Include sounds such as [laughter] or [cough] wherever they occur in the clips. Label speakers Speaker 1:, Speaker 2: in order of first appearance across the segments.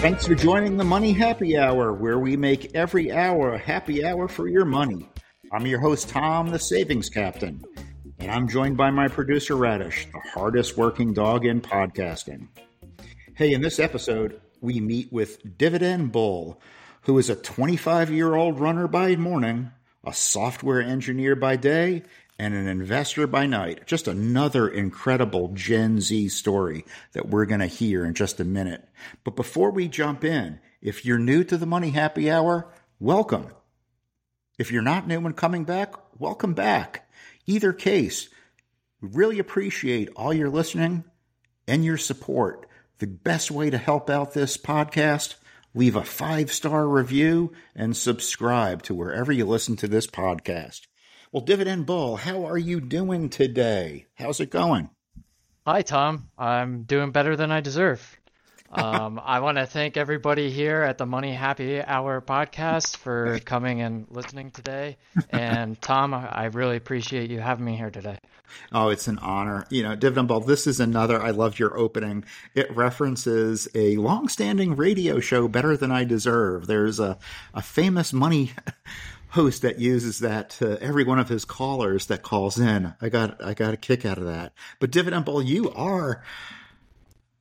Speaker 1: Thanks for joining the Money Happy Hour, where we make every hour a happy hour for your money. I'm your host, Tom, the Savings Captain, and I'm joined by my producer, Radish, the hardest working dog in podcasting. Hey, in this episode, we meet with Dividend Bull, who is a 25 year old runner by morning, a software engineer by day, and an investor by night. Just another incredible Gen Z story that we're going to hear in just a minute. But before we jump in, if you're new to the Money Happy Hour, welcome. If you're not new and coming back, welcome back. Either case, we really appreciate all your listening and your support. The best way to help out this podcast, leave a five star review and subscribe to wherever you listen to this podcast. Well, Dividend Bull, how are you doing today? How's it going?
Speaker 2: Hi, Tom. I'm doing better than I deserve. [laughs] Um, I want to thank everybody here at the Money Happy Hour podcast for coming and listening today. And [laughs] Tom, I really appreciate you having me here today.
Speaker 1: Oh, it's an honor. You know, Dividend Bull, this is another, I love your opening. It references a long-standing radio show, Better Than I Deserve. There's a, a famous money [laughs] host that uses that to every one of his callers that calls in. I got I got a kick out of that. But Dividend Bull, you are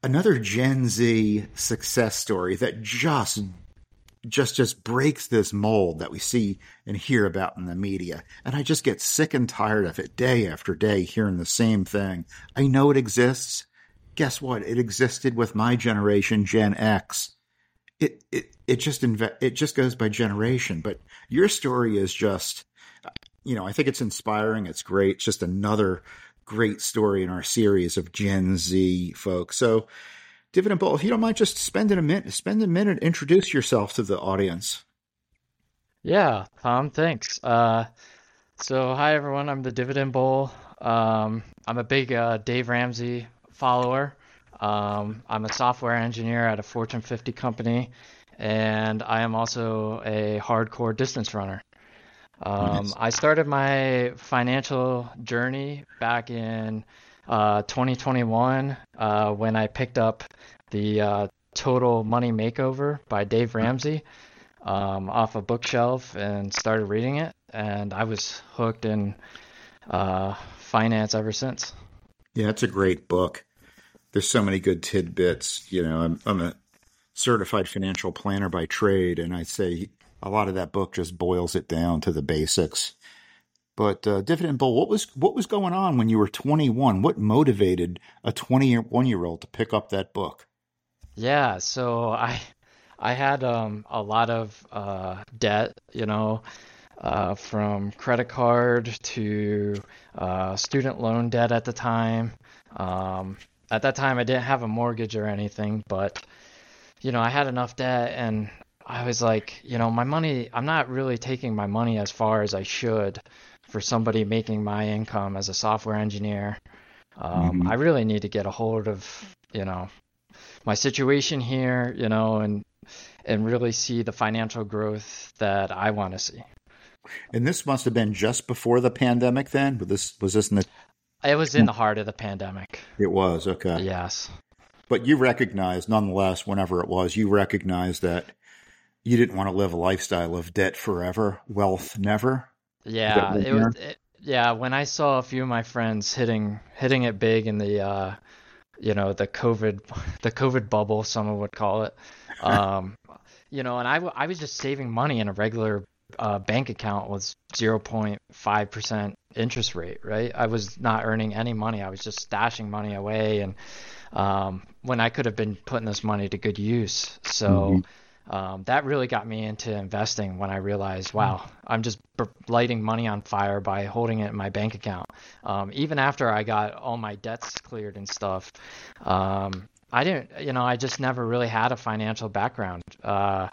Speaker 1: another Gen Z success story that just just just breaks this mold that we see and hear about in the media. And I just get sick and tired of it day after day hearing the same thing. I know it exists. Guess what? It existed with my generation, Gen X. It it it just inve- it just goes by generation, but your story is just you know, I think it's inspiring. It's great. It's just another great story in our series of Gen Z folks. So, Dividend Bull, if you don't mind just spending a minute, spend a minute, introduce yourself to the audience.
Speaker 2: Yeah, Tom, thanks. Uh, so, hi everyone. I'm the Dividend Bull. Um, I'm a big uh, Dave Ramsey follower. Um, I'm a software engineer at a Fortune 50 company, and I am also a hardcore distance runner. Um, nice. I started my financial journey back in uh, 2021 uh, when I picked up the uh, Total Money Makeover by Dave Ramsey um, off a bookshelf and started reading it, and I was hooked in uh, finance ever since.
Speaker 1: Yeah, it's a great book. There's so many good tidbits. You know, I'm, I'm a certified financial planner by trade, and I say a lot of that book just boils it down to the basics. But uh, Dividend Bull, what was what was going on when you were 21? What motivated a 21 year old to pick up that book?
Speaker 2: Yeah, so I I had um, a lot of uh, debt, you know, uh, from credit card to uh, student loan debt at the time. Um, at that time, I didn't have a mortgage or anything, but you know, I had enough debt, and I was like, you know, my money, I'm not really taking my money as far as I should for somebody making my income as a software engineer. Um, mm-hmm. I really need to get a hold of, you know, my situation here, you know, and and really see the financial growth that I want to see.
Speaker 1: And this must have been just before the pandemic. Then, was this was this in the?
Speaker 2: It was in the heart of the pandemic.
Speaker 1: It was okay.
Speaker 2: Yes.
Speaker 1: But you recognize, nonetheless, whenever it was, you recognize that you didn't want to live a lifestyle of debt forever, wealth never.
Speaker 2: Yeah, it was. It, yeah, when I saw a few of my friends hitting hitting it big in the, uh, you know, the COVID, [laughs] the COVID bubble, someone would call it. [laughs] Um, you know, and I, I was just saving money in a regular uh, bank account with 0.5 percent interest rate. Right, I was not earning any money. I was just stashing money away, and um, when I could have been putting this money to good use. So. Mm-hmm um, that really got me into investing when I realized, wow, I'm just lighting money on fire by holding it in my bank account. Um, even after I got all my debts cleared and stuff, um, I didn't, you know, I just never really had a financial background. Uh,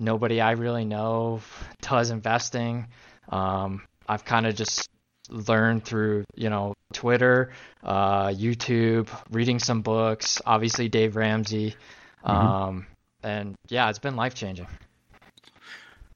Speaker 2: nobody I really know does investing. Um, I've kind of just learned through, you know, Twitter, uh, YouTube, reading some books, obviously Dave Ramsey. Mm-hmm. Um, and yeah, it's been life changing.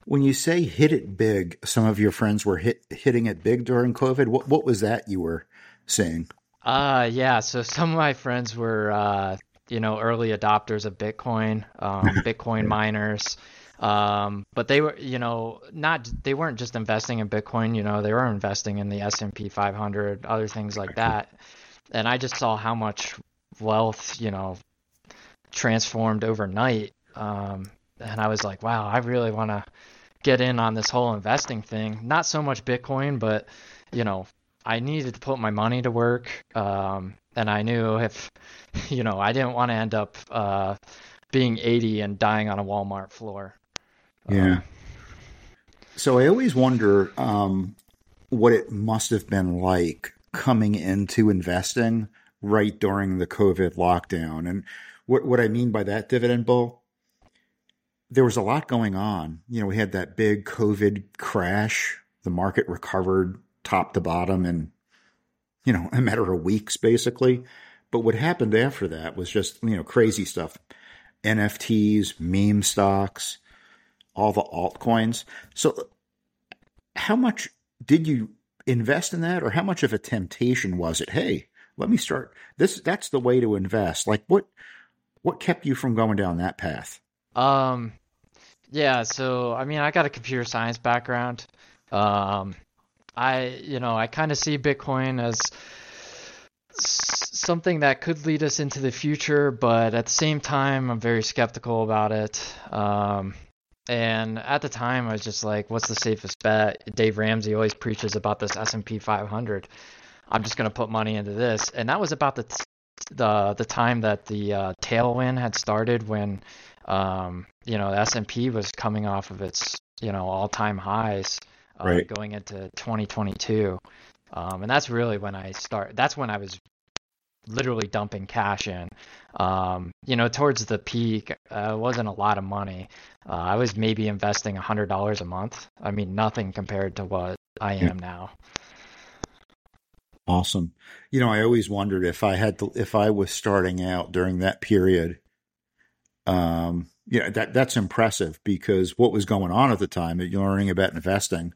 Speaker 1: When you say hit it big, some of your friends were hit, hitting it big during COVID. What what was that you were saying?
Speaker 2: Uh yeah, so some of my friends were uh, you know, early adopters of Bitcoin, um, [laughs] Bitcoin miners. Um, but they were, you know, not they weren't just investing in Bitcoin. You know, they were investing in the S and P 500, other things like that. And I just saw how much wealth, you know, transformed overnight. Um, and I was like, wow, I really want to get in on this whole investing thing. Not so much Bitcoin, but you know, I needed to put my money to work. Um, and I knew if, [laughs] you know, I didn't want to end up uh, being 80 and dying on a Walmart floor.
Speaker 1: Yeah. Um, so I always wonder um, what it must have been like coming into investing right during the COVID lockdown. And what, what I mean by that, Dividend Bull, there was a lot going on. You know, we had that big COVID crash. The market recovered top to bottom in, you know, a matter of weeks, basically. But what happened after that was just, you know, crazy stuff. NFTs, meme stocks, all the altcoins. So, how much did you invest in that, or how much of a temptation was it? Hey, let me start this. That's the way to invest. Like, what what kept you from going down that path?
Speaker 2: Um, yeah. So, I mean, I got a computer science background. Um, I, you know, I kind of see Bitcoin as something that could lead us into the future, but at the same time, I'm very skeptical about it. Um, and at the time, I was just like, "What's the safest bet?" Dave Ramsey always preaches about this S&P 500. I'm just going to put money into this, and that was about the t- the the time that the uh, tailwind had started when um, you know the S&P was coming off of its you know all time highs uh, right. going into 2022, um, and that's really when I start. That's when I was literally dumping cash in. Um, you know, towards the peak, uh, it wasn't a lot of money. Uh, I was maybe investing hundred dollars a month. I mean, nothing compared to what I am yeah. now.
Speaker 1: Awesome. You know, I always wondered if I had to, if I was starting out during that period. Um, you know, that that's impressive because what was going on at the time, you're learning about investing,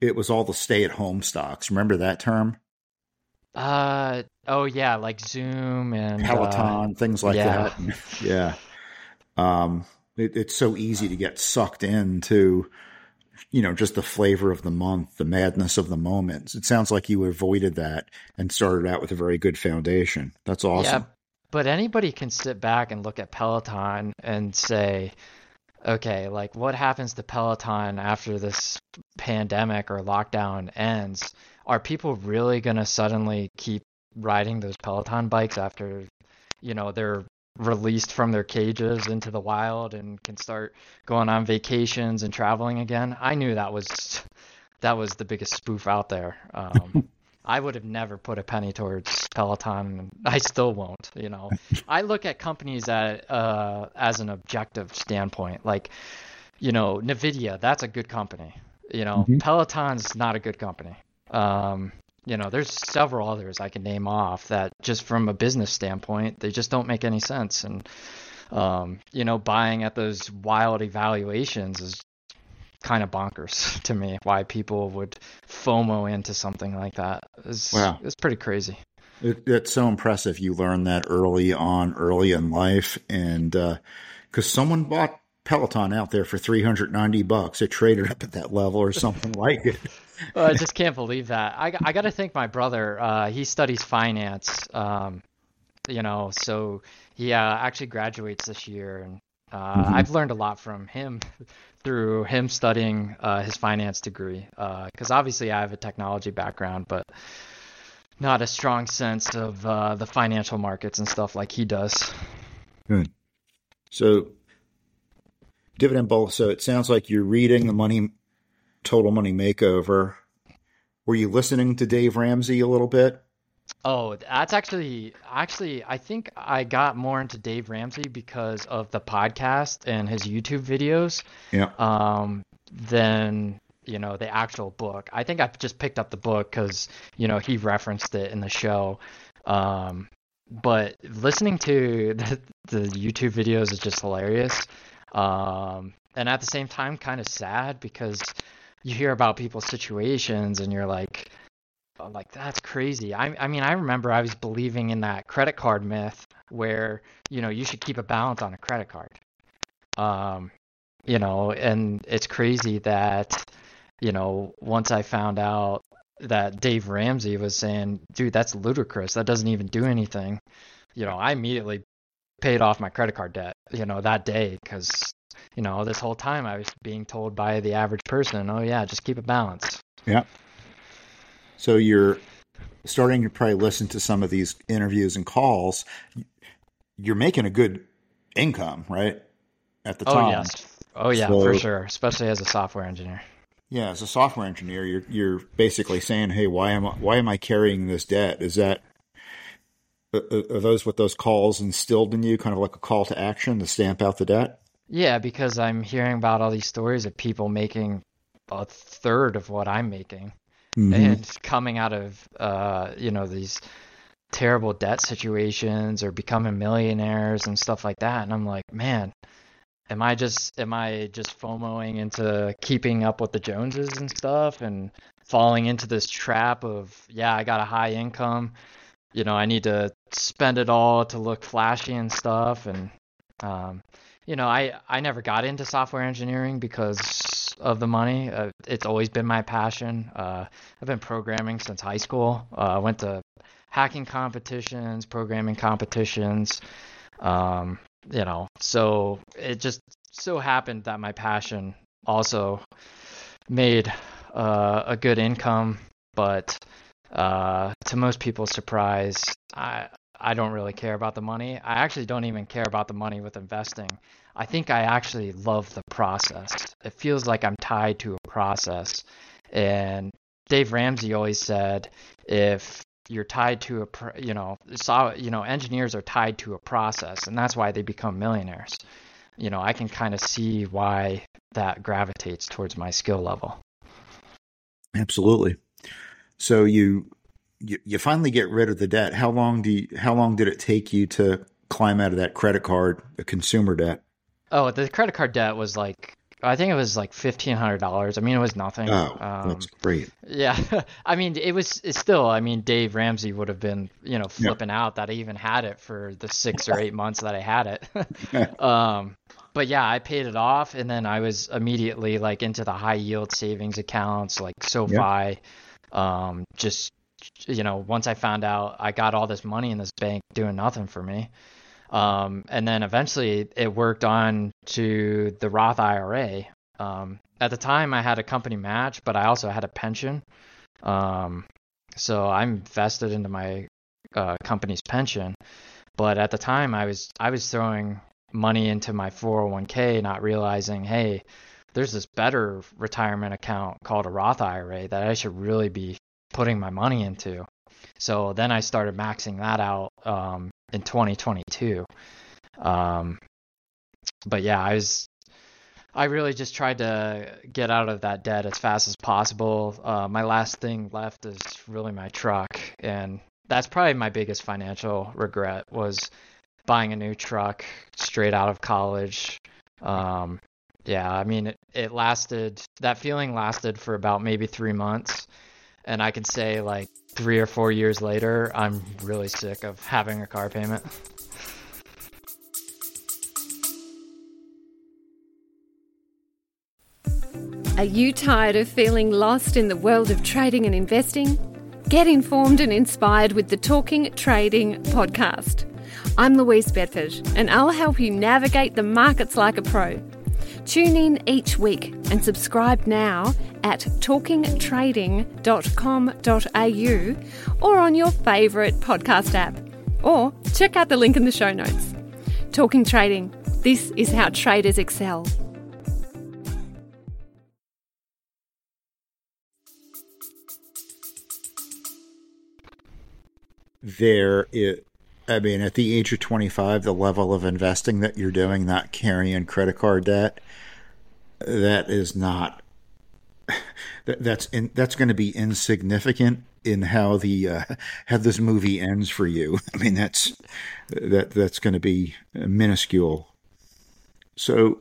Speaker 1: it was all the stay-at-home stocks. Remember that term?
Speaker 2: Uh oh yeah, like Zoom and
Speaker 1: Peloton, uh, things like yeah. that. [laughs] yeah. Um, it, it's so easy to get sucked into, you know, just the flavor of the month, the madness of the moment. It sounds like you avoided that and started out with a very good foundation. That's awesome. Yeah,
Speaker 2: but anybody can sit back and look at Peloton and say, okay, like what happens to Peloton after this pandemic or lockdown ends? Are people really going to suddenly keep riding those Peloton bikes after, you know, they're released from their cages into the wild and can start going on vacations and traveling again? I knew that was that was the biggest spoof out there. Um, [laughs] I would have never put a penny towards Peloton. I still won't. You know, [laughs] I look at companies at uh, as an objective standpoint. Like, you know, Nvidia, that's a good company. You know, mm-hmm. Peloton's not a good company. Um, you know, there's several others I can name off that just from a business standpoint, they just don't make any sense. And, um, you know, buying at those wild evaluations is kind of bonkers [laughs] to me. Why people would FOMO into something like that is wow. it's pretty crazy.
Speaker 1: It, it's so impressive. You learned that early on, early in life, and because uh, someone bought Peloton out there for 390 bucks, it traded up at that level or something [laughs] like it
Speaker 2: well, I just can't believe that. I, I got to thank my brother. Uh, he studies finance. Um, you know, so he uh, actually graduates this year, and uh, mm-hmm. I've learned a lot from him through him studying uh, his finance degree. Because uh, obviously, I have a technology background, but not a strong sense of uh, the financial markets and stuff like he does.
Speaker 1: Good. So, dividend bull. So it sounds like you're reading the money Total Money Makeover. Were you listening to Dave Ramsey a little bit?
Speaker 2: Oh, that's actually actually I think I got more into Dave Ramsey because of the podcast and his YouTube videos.
Speaker 1: Yeah.
Speaker 2: Um than you know the actual book. I think I just picked up the book cuz you know he referenced it in the show. Um but listening to [laughs] the, the YouTube videos is just hilarious. Um and at the same time kind of sad because you hear about people's situations and you're like I'm like that's crazy. I I mean I remember I was believing in that credit card myth where you know you should keep a balance on a credit card. Um, you know, and it's crazy that you know once I found out that Dave Ramsey was saying, dude, that's ludicrous. That doesn't even do anything. You know, I immediately paid off my credit card debt, you know, that day because, you know, this whole time I was being told by the average person, oh, yeah, just keep a balance.
Speaker 1: Yeah. So you're starting to probably listen to some of these interviews and calls. You're making a good income, right? At the
Speaker 2: oh,
Speaker 1: time.
Speaker 2: Oh, yes. Oh, yeah, so, for sure, especially as a software engineer.
Speaker 1: Yeah, as a software engineer, you're you're basically saying, "Hey, why am I why am I carrying this debt? Is that are those what those calls instilled in you, kind of like a call to action to stamp out the debt?"
Speaker 2: Yeah, because I'm hearing about all these stories of people making a third of what I'm making, mm-hmm. and coming out of uh, you know these terrible debt situations or becoming millionaires and stuff like that, and I'm like, man, am I just am I just FOMOing into keeping up with the Joneses and stuff and falling into this trap of yeah, I got a high income, you know, I need to spend it all to look flashy and stuff and um, you know, I I never got into software engineering because of the money. Uh, it's always been my passion. Uh, I've been programming since high school. Uh, I went to hacking competitions, programming competitions. Um, you know, so it just so happened that my passion also made uh, a good income, but uh, to most people's surprise, I I don't really care about the money. I actually don't even care about the money with investing. I think I actually love the process. It feels like I'm tied to a process. And Dave Ramsey always said if you're tied to a you know so you know engineers are tied to a process and that's why they become millionaires you know i can kind of see why that gravitates towards my skill level
Speaker 1: absolutely so you you, you finally get rid of the debt how long do you, how long did it take you to climb out of that credit card a consumer debt
Speaker 2: oh the credit card debt was like I think it was like fifteen hundred dollars. I mean, it was nothing.
Speaker 1: Oh, um, that's great.
Speaker 2: Yeah, [laughs] I mean, it was it's still. I mean, Dave Ramsey would have been, you know, flipping yeah. out that I even had it for the six or [laughs] eight months that I had it. [laughs] um, but yeah, I paid it off, and then I was immediately like into the high yield savings accounts, like SoFi. Yeah. Um, just you know, once I found out I got all this money in this bank doing nothing for me. Um, and then eventually it worked on to the Roth IRA. Um, at the time, I had a company match, but I also had a pension. Um, so I'm vested into my uh, company's pension. But at the time, I was I was throwing money into my 401k, not realizing, hey, there's this better retirement account called a Roth IRA that I should really be putting my money into. So then I started maxing that out um, in 2022. Um, but yeah, I was I really just tried to get out of that debt as fast as possible. Uh, my last thing left is really my truck, and that's probably my biggest financial regret was buying a new truck straight out of college. Um, yeah, I mean, it, it lasted, that feeling lasted for about maybe three months. And I can say, like, three or four years later, I'm really sick of having a car payment.
Speaker 3: Are you tired of feeling lost in the world of trading and investing? Get informed and inspired with the Talking Trading podcast. I'm Louise Bedford, and I'll help you navigate the markets like a pro. Tune in each week and subscribe now at talkingtrading.com.au or on your favourite podcast app. Or check out the link in the show notes. Talking Trading. This is how traders excel.
Speaker 1: There, it, I mean, at the age of 25, the level of investing that you're doing, not carrying credit card debt, that is not [laughs] that, that's in, that's going to be insignificant in how the uh, [laughs] how this movie ends for you. [laughs] I mean, that's that that's going to be minuscule. So,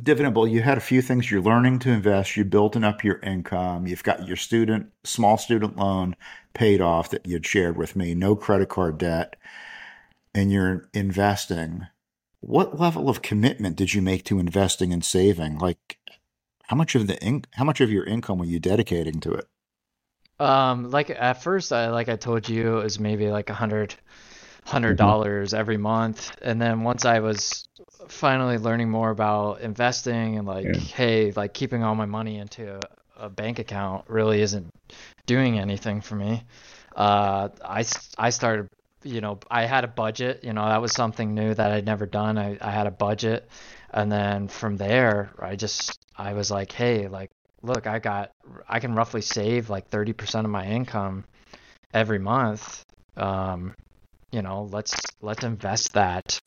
Speaker 1: Dividend Bull, you had a few things. You're learning to invest. You're building up your income. You've got your student small student loan paid off that you'd shared with me. No credit card debt. and you're investing, what level of commitment did you make to investing and saving? Like, how much of the in- how much of your income were you dedicating to it?
Speaker 2: Um, like at first, I like I told you, it was maybe like a hundred hundred mm-hmm. dollars mm-hmm. every month, and then once I was finally learning more about investing and like, yeah. hey, like keeping all my money into a, a bank account really isn't doing anything for me. Uh, I I started, you know, I had a budget. You know, that was something new that I'd never done. I I had a budget, and then from there, I just I was like, hey, like look, I got I can roughly save like 30% of my income every month. Um, you know, let's let's invest that.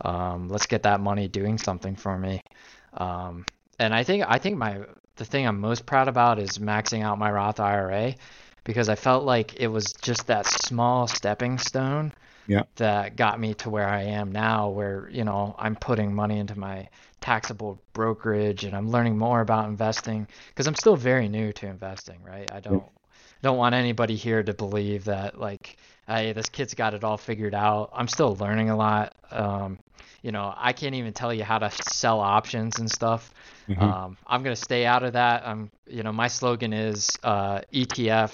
Speaker 2: Um, let's get that money doing something for me. Um, and I think I think my the thing I'm most proud about is maxing out my Roth IRA because I felt like it was just that small stepping stone
Speaker 1: yeah.
Speaker 2: that got me to where I am now, where you know I'm putting money into my taxable brokerage and I'm learning more about investing because I'm still very new to investing, right? I don't don't want anybody here to believe that like hey this kid's got it all figured out. I'm still learning a lot. Um, you know, I can't even tell you how to sell options and stuff. Mm-hmm. Um, I'm gonna stay out of that. I'm, you know, my slogan is uh, ETF,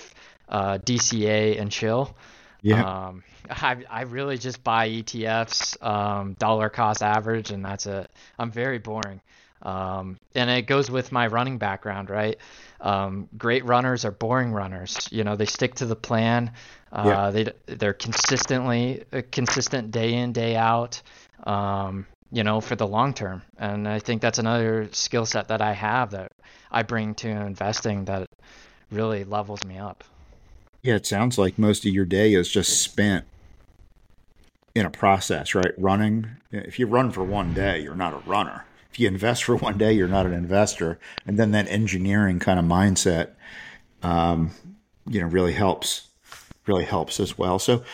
Speaker 2: uh, DCA, and chill.
Speaker 1: Yeah.
Speaker 2: Um, I I really just buy ETFs, um, dollar cost average, and that's it. I'm very boring. Um, and it goes with my running background, right? Um, great runners are boring runners. You know, they stick to the plan. Uh, yeah. They they're consistently uh, consistent day in day out. Um, you know, for the long term. And I think that's another skill set that I have that I bring to investing that really levels me up.
Speaker 1: Yeah, it sounds like most of your day is just spent in a process, right? Running. If you run for one day, you're not a runner. If you invest for one day, you're not an investor. And then that engineering kind of mindset, um, you know, really helps, really helps as well. So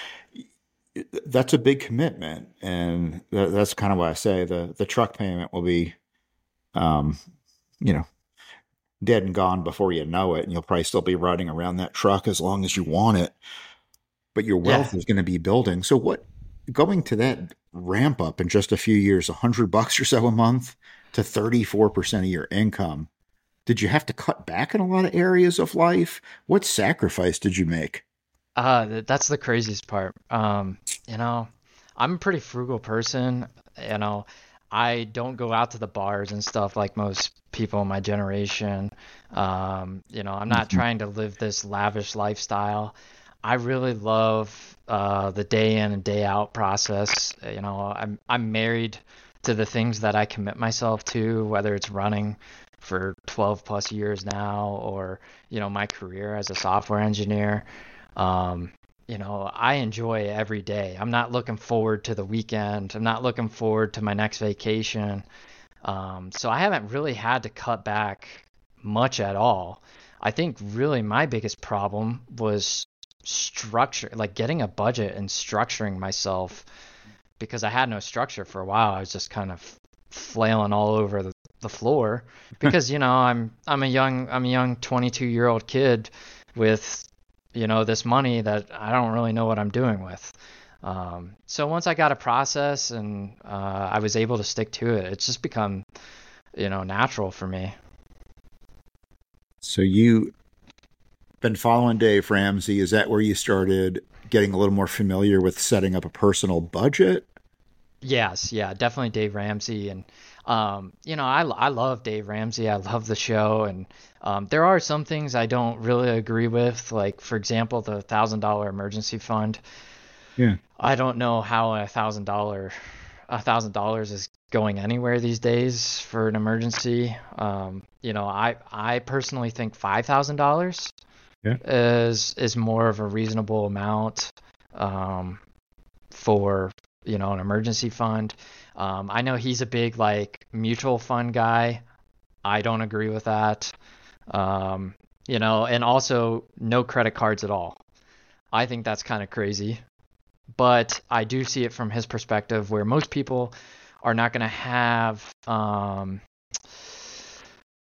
Speaker 1: that's a big commitment, and that's kind of why I say the the truck payment will be, um, you know, dead and gone before you know it, and you'll probably still be riding around that truck as long as you want it. But your wealth yeah. is going to be building. So what? Going to that ramp up in just a few years, a hundred bucks or so a month to thirty four percent of your income. Did you have to cut back in a lot of areas of life? What sacrifice did you make?
Speaker 2: Uh, that's the craziest part. Um, you know, I'm a pretty frugal person. You know, I don't go out to the bars and stuff like most people in my generation. Um, you know, I'm not mm-hmm. trying to live this lavish lifestyle. I really love uh, the day in and day out process. You know, I'm I'm married to the things that I commit myself to, whether it's running for 12 plus years now or you know my career as a software engineer. Um, you know, I enjoy every day. I'm not looking forward to the weekend. I'm not looking forward to my next vacation. Um, so I haven't really had to cut back much at all. I think really my biggest problem was structure, like getting a budget and structuring myself because I had no structure for a while. I was just kind of flailing all over the, the floor [laughs] because you know I'm I'm a young I'm a young 22 year old kid with you know this money that I don't really know what I'm doing with. Um, so once I got a process and uh, I was able to stick to it, it's just become you know natural for me.
Speaker 1: So you been following Dave Ramsey. Is that where you started getting a little more familiar with setting up a personal budget?
Speaker 2: Yes, yeah, definitely Dave Ramsey, and um, you know, I I love Dave Ramsey. I love the show, and um, there are some things I don't really agree with, like for example, the thousand dollar emergency fund.
Speaker 1: Yeah.
Speaker 2: I don't know how a thousand dollar a thousand dollars is going anywhere these days for an emergency. Um, you know, I I personally think five thousand dollars is is more of a reasonable amount um, for you know an emergency fund. Um, I know he's a big like mutual fund guy. I don't agree with that. Um, you know, and also no credit cards at all. I think that's kind of crazy. But I do see it from his perspective where most people are not going to have um,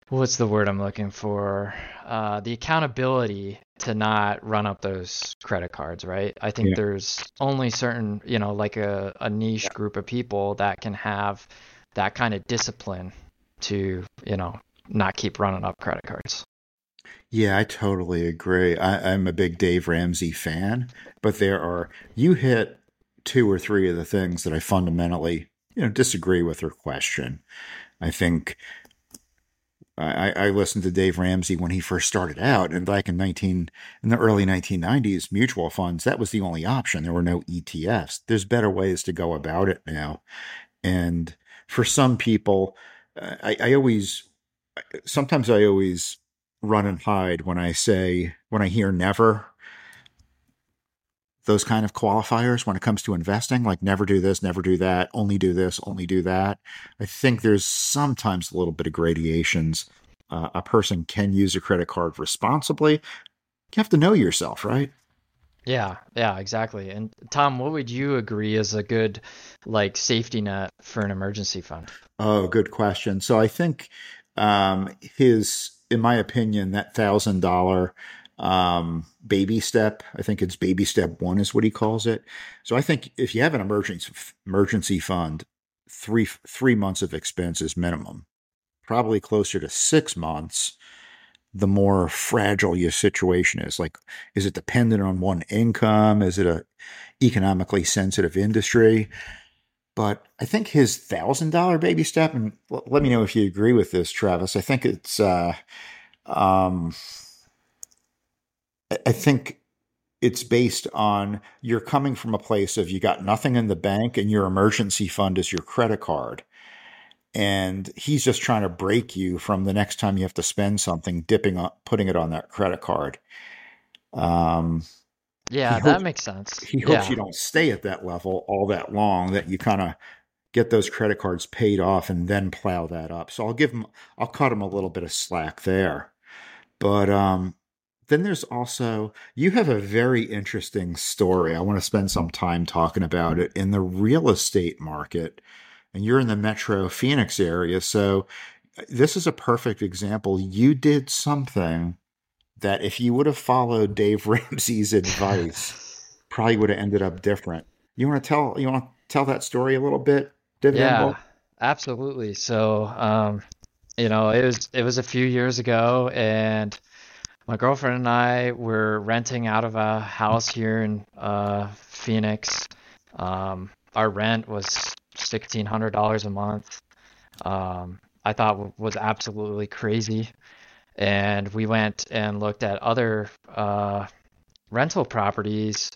Speaker 2: what's the word I'm looking for? Uh, the accountability to not run up those credit cards, right? I think yeah. there's only certain, you know, like a, a niche group of people that can have that kind of discipline to, you know, not keep running up credit cards.
Speaker 1: Yeah, I totally agree. I, I'm a big Dave Ramsey fan, but there are, you hit two or three of the things that I fundamentally, you know, disagree with or question. I think I, I, listened to Dave Ramsey when he first started out, and back in nineteen in the early 1990s, mutual funds that was the only option. There were no ETFs. There's better ways to go about it now, and for some people, I, I always sometimes I always run and hide when I say when I hear never those kind of qualifiers when it comes to investing, like never do this, never do that, only do this, only do that. I think there's sometimes a little bit of gradations. Uh, a person can use a credit card responsibly. You have to know yourself, right?
Speaker 2: Yeah, yeah, exactly. And Tom, what would you agree is a good like safety net for an emergency fund?
Speaker 1: Oh, good question. So I think um, his, in my opinion, that thousand dollar um, baby step. I think it's baby step one is what he calls it. So I think if you have an emergency emergency fund, three three months of expenses minimum, probably closer to six months. The more fragile your situation is, like, is it dependent on one income? Is it a economically sensitive industry? But I think his thousand dollar baby step, and let me know if you agree with this, Travis. I think it's uh, um, I think it's based on you're coming from a place of you got nothing in the bank and your emergency fund is your credit card. And he's just trying to break you from the next time you have to spend something, dipping up, putting it on that credit card. Um,
Speaker 2: yeah, that makes sense.
Speaker 1: He hopes yeah. you don't stay at that level all that long, that you kind of get those credit cards paid off and then plow that up. So I'll give him, I'll cut him a little bit of slack there. But um, then there's also, you have a very interesting story. I want to spend some time talking about it in the real estate market. And you're in the metro Phoenix area. So this is a perfect example. You did something that if you would have followed Dave [laughs] Ramsey's advice, probably would have ended up different. You want to tell, you want to tell that story a little bit?
Speaker 2: yeah, absolutely. So, um, you know, it was, it was a few years ago and, my girlfriend and I were renting out of a house here in uh, Phoenix. Um, our rent was sixteen hundred dollars a month. Um, I thought was absolutely crazy, and we went and looked at other uh, rental properties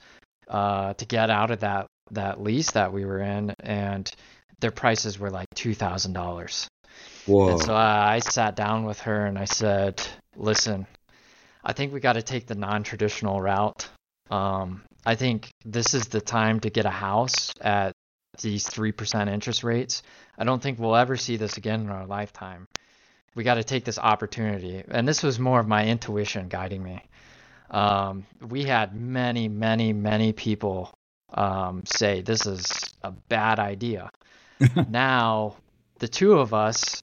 Speaker 2: uh, to get out of that that lease that we were in, and their prices were like two thousand dollars. Whoa! And so I, I sat down with her and I said, "Listen, I think we got to take the non-traditional route. Um, I think this is the time to get a house at these three percent interest rates. I don't think we'll ever see this again in our lifetime. We got to take this opportunity, and this was more of my intuition guiding me. Um, we had many, many, many people um, say this is a bad idea. [laughs] now, the two of us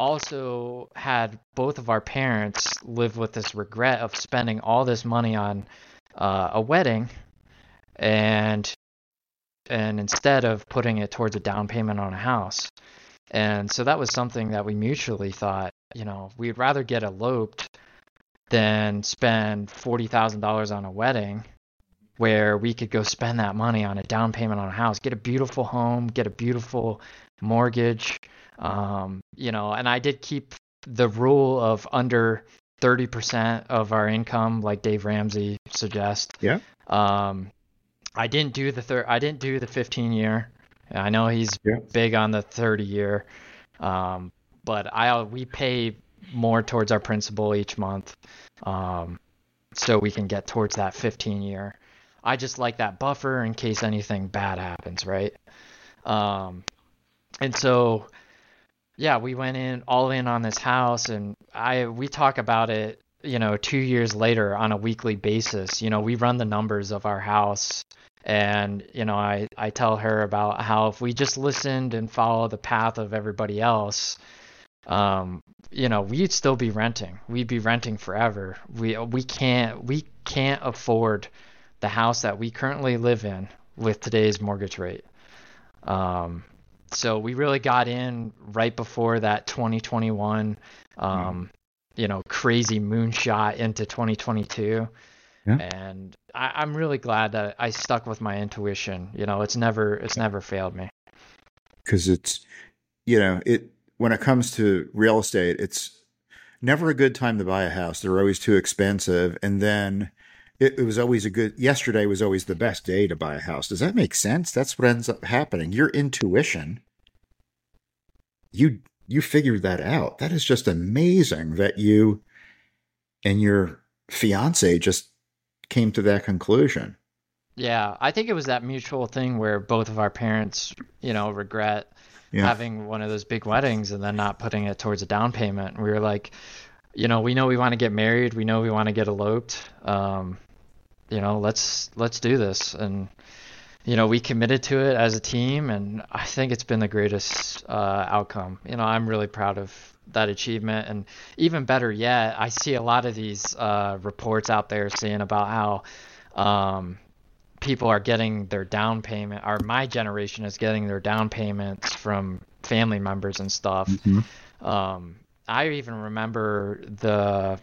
Speaker 2: also had both of our parents live with this regret of spending all this money on uh, a wedding. And and instead of putting it towards a down payment on a house. And so that was something that we mutually thought you know we'd rather get eloped than spend $40,000 on a wedding where we could go spend that money on a down payment on a house get a beautiful home get a beautiful mortgage um, you know, and I did keep the rule of under 30% of our income, like Dave Ramsey suggests.
Speaker 1: Yeah.
Speaker 2: Um, I didn't do the third. I didn't do the 15 year. I know he's yeah. big on the 30 year, um, but I we pay more towards our principal each month, um, so we can get towards that 15 year. I just like that buffer in case anything bad happens, right? Um, and so yeah, we went in all in on this house, and I we talk about it, you know, two years later on a weekly basis. You know, we run the numbers of our house, and you know, I I tell her about how if we just listened and follow the path of everybody else, um, you know, we'd still be renting. We'd be renting forever. We we can't we can't afford the house that we currently live in with today's mortgage rate. Um, so we really got in right before that 2021, um, mm. you know, crazy moonshot into 2022. Yeah. And I, am really glad that I stuck with my intuition. You know, it's never it's never failed me.
Speaker 1: Because it's, you know, it when it comes to real estate, it's never a good time to buy a house. They're always too expensive, and then it, it, was always a good yesterday was always the best day to buy a house. Does that make sense? That's what ends up happening. Your intuition you you figured that out. That is just amazing that you and your fiance just came to that conclusion.
Speaker 2: Yeah i think it was that mutual thing where both of our parents you know regret yeah. having one of those big weddings and then not putting it towards a down payment. We were like you know we know we want to get married. We know we want to get eloped. Um, you know, let's let's do this. And you know, we committed to it as a team, and I think it's been the greatest uh, outcome. You know, I'm really proud of that achievement, and even better yet, I see a lot of these uh, reports out there saying about how. Um, people are getting their down payment or my generation is getting their down payments from family members and stuff mm-hmm. um, i even remember the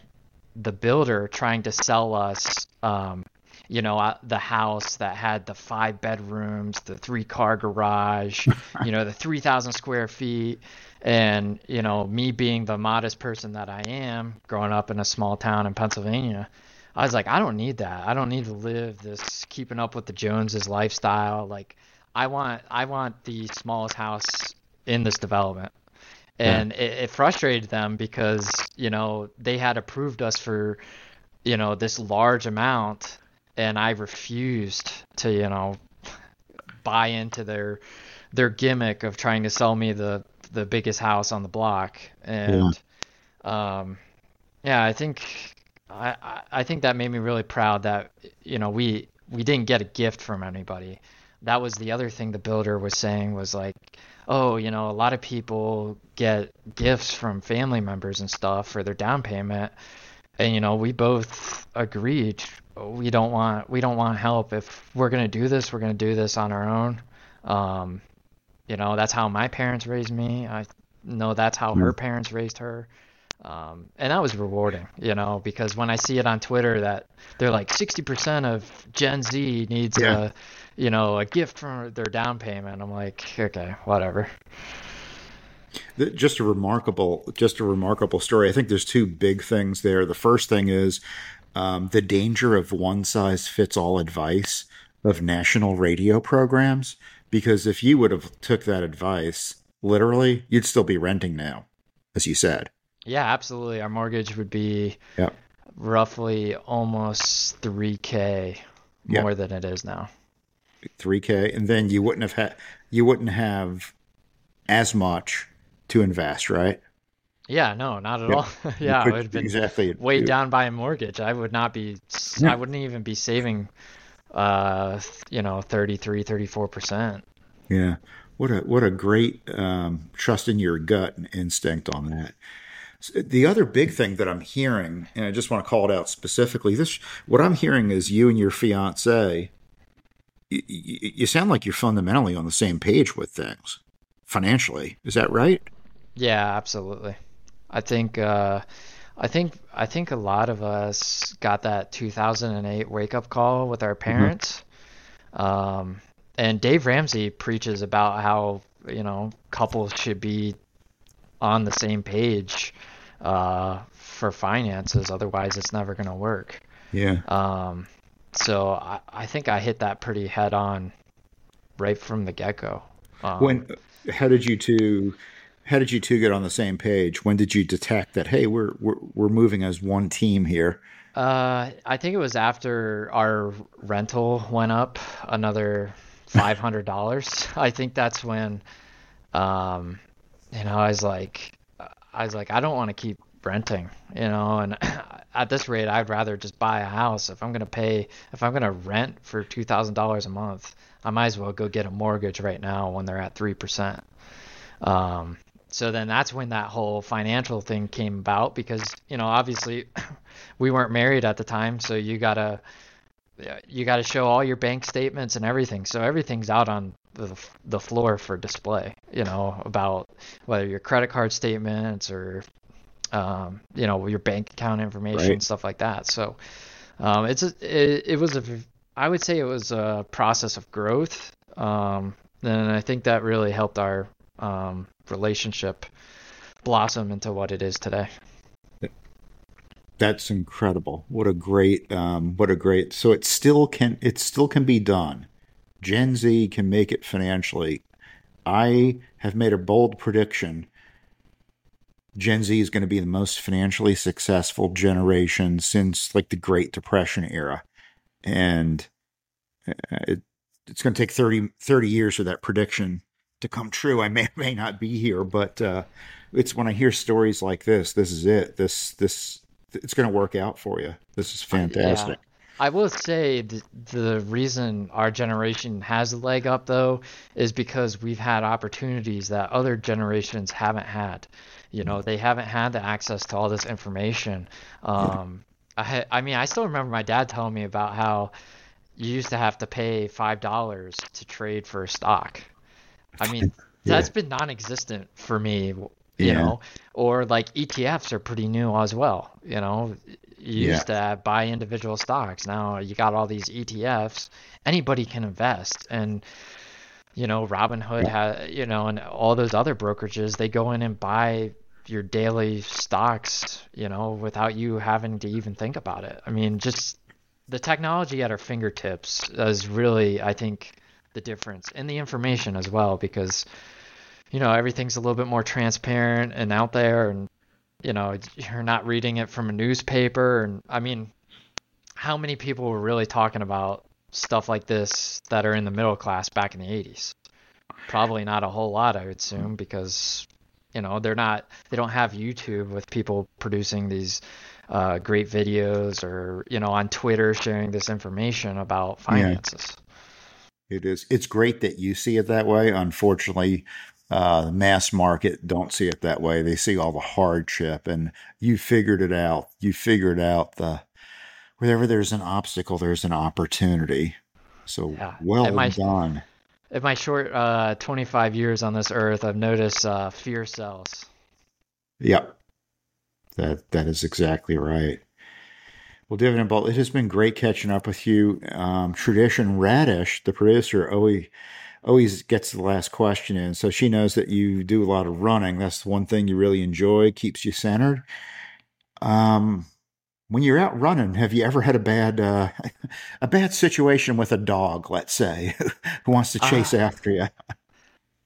Speaker 2: the builder trying to sell us um, you know, uh, the house that had the five bedrooms, the three car garage, [laughs] you know, the 3,000 square feet. And, you know, me being the modest person that I am, growing up in a small town in Pennsylvania, I was like, I don't need that. I don't need to live this keeping up with the Joneses lifestyle. Like, I want, I want the smallest house in this development. And yeah. it, it frustrated them because, you know, they had approved us for, you know, this large amount and I refused to, you know, buy into their their gimmick of trying to sell me the the biggest house on the block. And yeah, um, yeah I think I I think that made me really proud that you know we we didn't get a gift from anybody. That was the other thing the builder was saying was like, oh, you know, a lot of people get gifts from family members and stuff for their down payment. And you know, we both agreed we don't want we don't want help. If we're gonna do this, we're gonna do this on our own. Um, you know, that's how my parents raised me. I know that's how her hmm. parents raised her. Um, and that was rewarding, you know, because when I see it on Twitter that they're like 60% of Gen Z needs yeah. a, you know, a gift from their down payment. I'm like, okay, whatever.
Speaker 1: Just a remarkable, just a remarkable story. I think there's two big things there. The first thing is um, the danger of one size fits all advice of national radio programs because if you would have took that advice literally you'd still be renting now as you said
Speaker 2: yeah absolutely our mortgage would be yep. roughly almost 3k more yep. than it is now
Speaker 1: 3k and then you wouldn't have had you wouldn't have as much to invest right
Speaker 2: yeah, no, not at all. [laughs] yeah, I would have been exactly weighed down by a mortgage. I would not be. Yeah. I wouldn't even be saving, uh, you know, 33, 34 percent.
Speaker 1: Yeah, what a what a great um, trust in your gut and instinct on that. The other big thing that I'm hearing, and I just want to call it out specifically, this what I'm hearing is you and your fiance. You, you sound like you're fundamentally on the same page with things financially. Is that right?
Speaker 2: Yeah, absolutely. I think uh, I think I think a lot of us got that 2008 wake up call with our mm-hmm. parents. Mm-hmm. Um, and Dave Ramsey preaches about how you know couples should be on the same page uh, for finances, otherwise it's never going to work.
Speaker 1: Yeah.
Speaker 2: Um, so I, I think I hit that pretty head on right from the get go.
Speaker 1: Um, when how did you two how did you two get on the same page? When did you detect that hey, we're we're we're moving as one team here?
Speaker 2: Uh, I think it was after our rental went up another five hundred dollars. [laughs] I think that's when, um, you know, I was like, I was like, I don't want to keep renting, you know, and [clears throat] at this rate, I'd rather just buy a house. If I'm gonna pay, if I'm gonna rent for two thousand dollars a month, I might as well go get a mortgage right now when they're at three percent. Um, so then that's when that whole financial thing came about because you know obviously [clears throat] we weren't married at the time, so you gotta you got to show all your bank statements and everything. So everything's out on the, the floor for display, you know, about whether your credit card statements or, um, you know, your bank account information, right. stuff like that. So um, it's a, it, it, was a, I would say it was a process of growth. Um, and I think that really helped our um, relationship blossom into what it is today
Speaker 1: that's incredible. What a great, um, what a great. So it still can, it still can be done. Gen Z can make it financially. I have made a bold prediction. Gen Z is going to be the most financially successful generation since like the Great Depression era, and uh, it, it's going to take 30, 30 years for that prediction to come true. I may may not be here, but uh, it's when I hear stories like this. This is it. This this it's going to work out for you. This is fantastic.
Speaker 2: Yeah. I will say the, the reason our generation has a leg up though is because we've had opportunities that other generations haven't had. You know, they haven't had the access to all this information. Um, I, I mean, I still remember my dad telling me about how you used to have to pay five dollars to trade for a stock. I mean, [laughs] yeah. that's been non-existent for me you yeah. know or like etfs are pretty new as well you know you used yeah. to buy individual stocks now you got all these etfs anybody can invest and you know robinhood has you know and all those other brokerages they go in and buy your daily stocks you know without you having to even think about it i mean just the technology at our fingertips is really i think the difference and the information as well because you know everything's a little bit more transparent and out there and you know you're not reading it from a newspaper and i mean how many people were really talking about stuff like this that are in the middle class back in the 80s probably not a whole lot i would assume because you know they're not they don't have youtube with people producing these uh, great videos or you know on twitter sharing this information about finances
Speaker 1: yeah. It is it's great that you see it that way unfortunately uh, the mass market don't see it that way. They see all the hardship, and you figured it out. You figured out the wherever there's an obstacle, there's an opportunity. So yeah. well my, done.
Speaker 2: In my short uh, 25 years on this earth, I've noticed uh, fear sells.
Speaker 1: Yep, that that is exactly right. Well, Dividend Bull, it has been great catching up with you. Um, Tradition Radish, the producer, always always gets the last question in. So she knows that you do a lot of running. That's the one thing you really enjoy, keeps you centered. Um, when you're out running, have you ever had a bad uh, [laughs] a bad situation with a dog, let's say, [laughs] who wants to chase uh, after you? [laughs]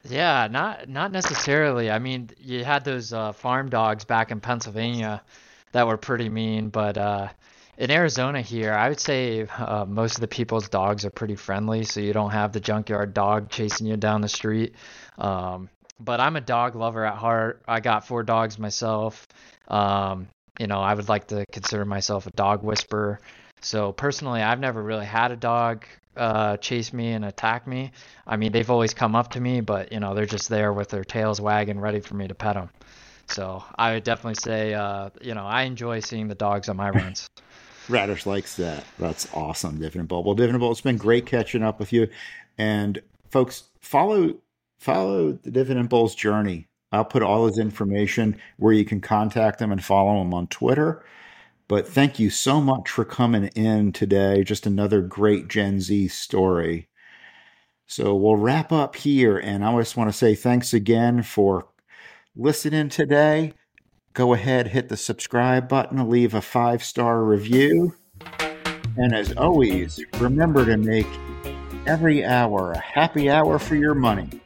Speaker 2: Yeah, not not necessarily. I mean, you had those uh, farm dogs back in Pennsylvania that were pretty mean, but uh, in Arizona here, I would say uh, most of the people's dogs are pretty friendly, so you don't have the junkyard dog chasing you down the street. Um, but I'm a dog lover at heart. I got four dogs myself. Um, you know, I would like to consider myself a dog whisperer. So personally, I've never really had a dog uh, chase me and attack me. I mean, they've always come up to me, but you know, they're just there with their tails wagging, ready for me to pet them. So I would definitely say, uh, you know, I enjoy seeing the dogs on my runs.
Speaker 1: Radish likes that. That's awesome, Dividend Bull. Well, it's been great catching up with you. And folks, follow follow the Dividend journey. I'll put all his information where you can contact him and follow him on Twitter. But thank you so much for coming in today. Just another great Gen Z story. So we'll wrap up here. And I just want to say thanks again for listening today go ahead, hit the subscribe button, leave a five star review. And as always, remember to make every hour a happy hour for your money.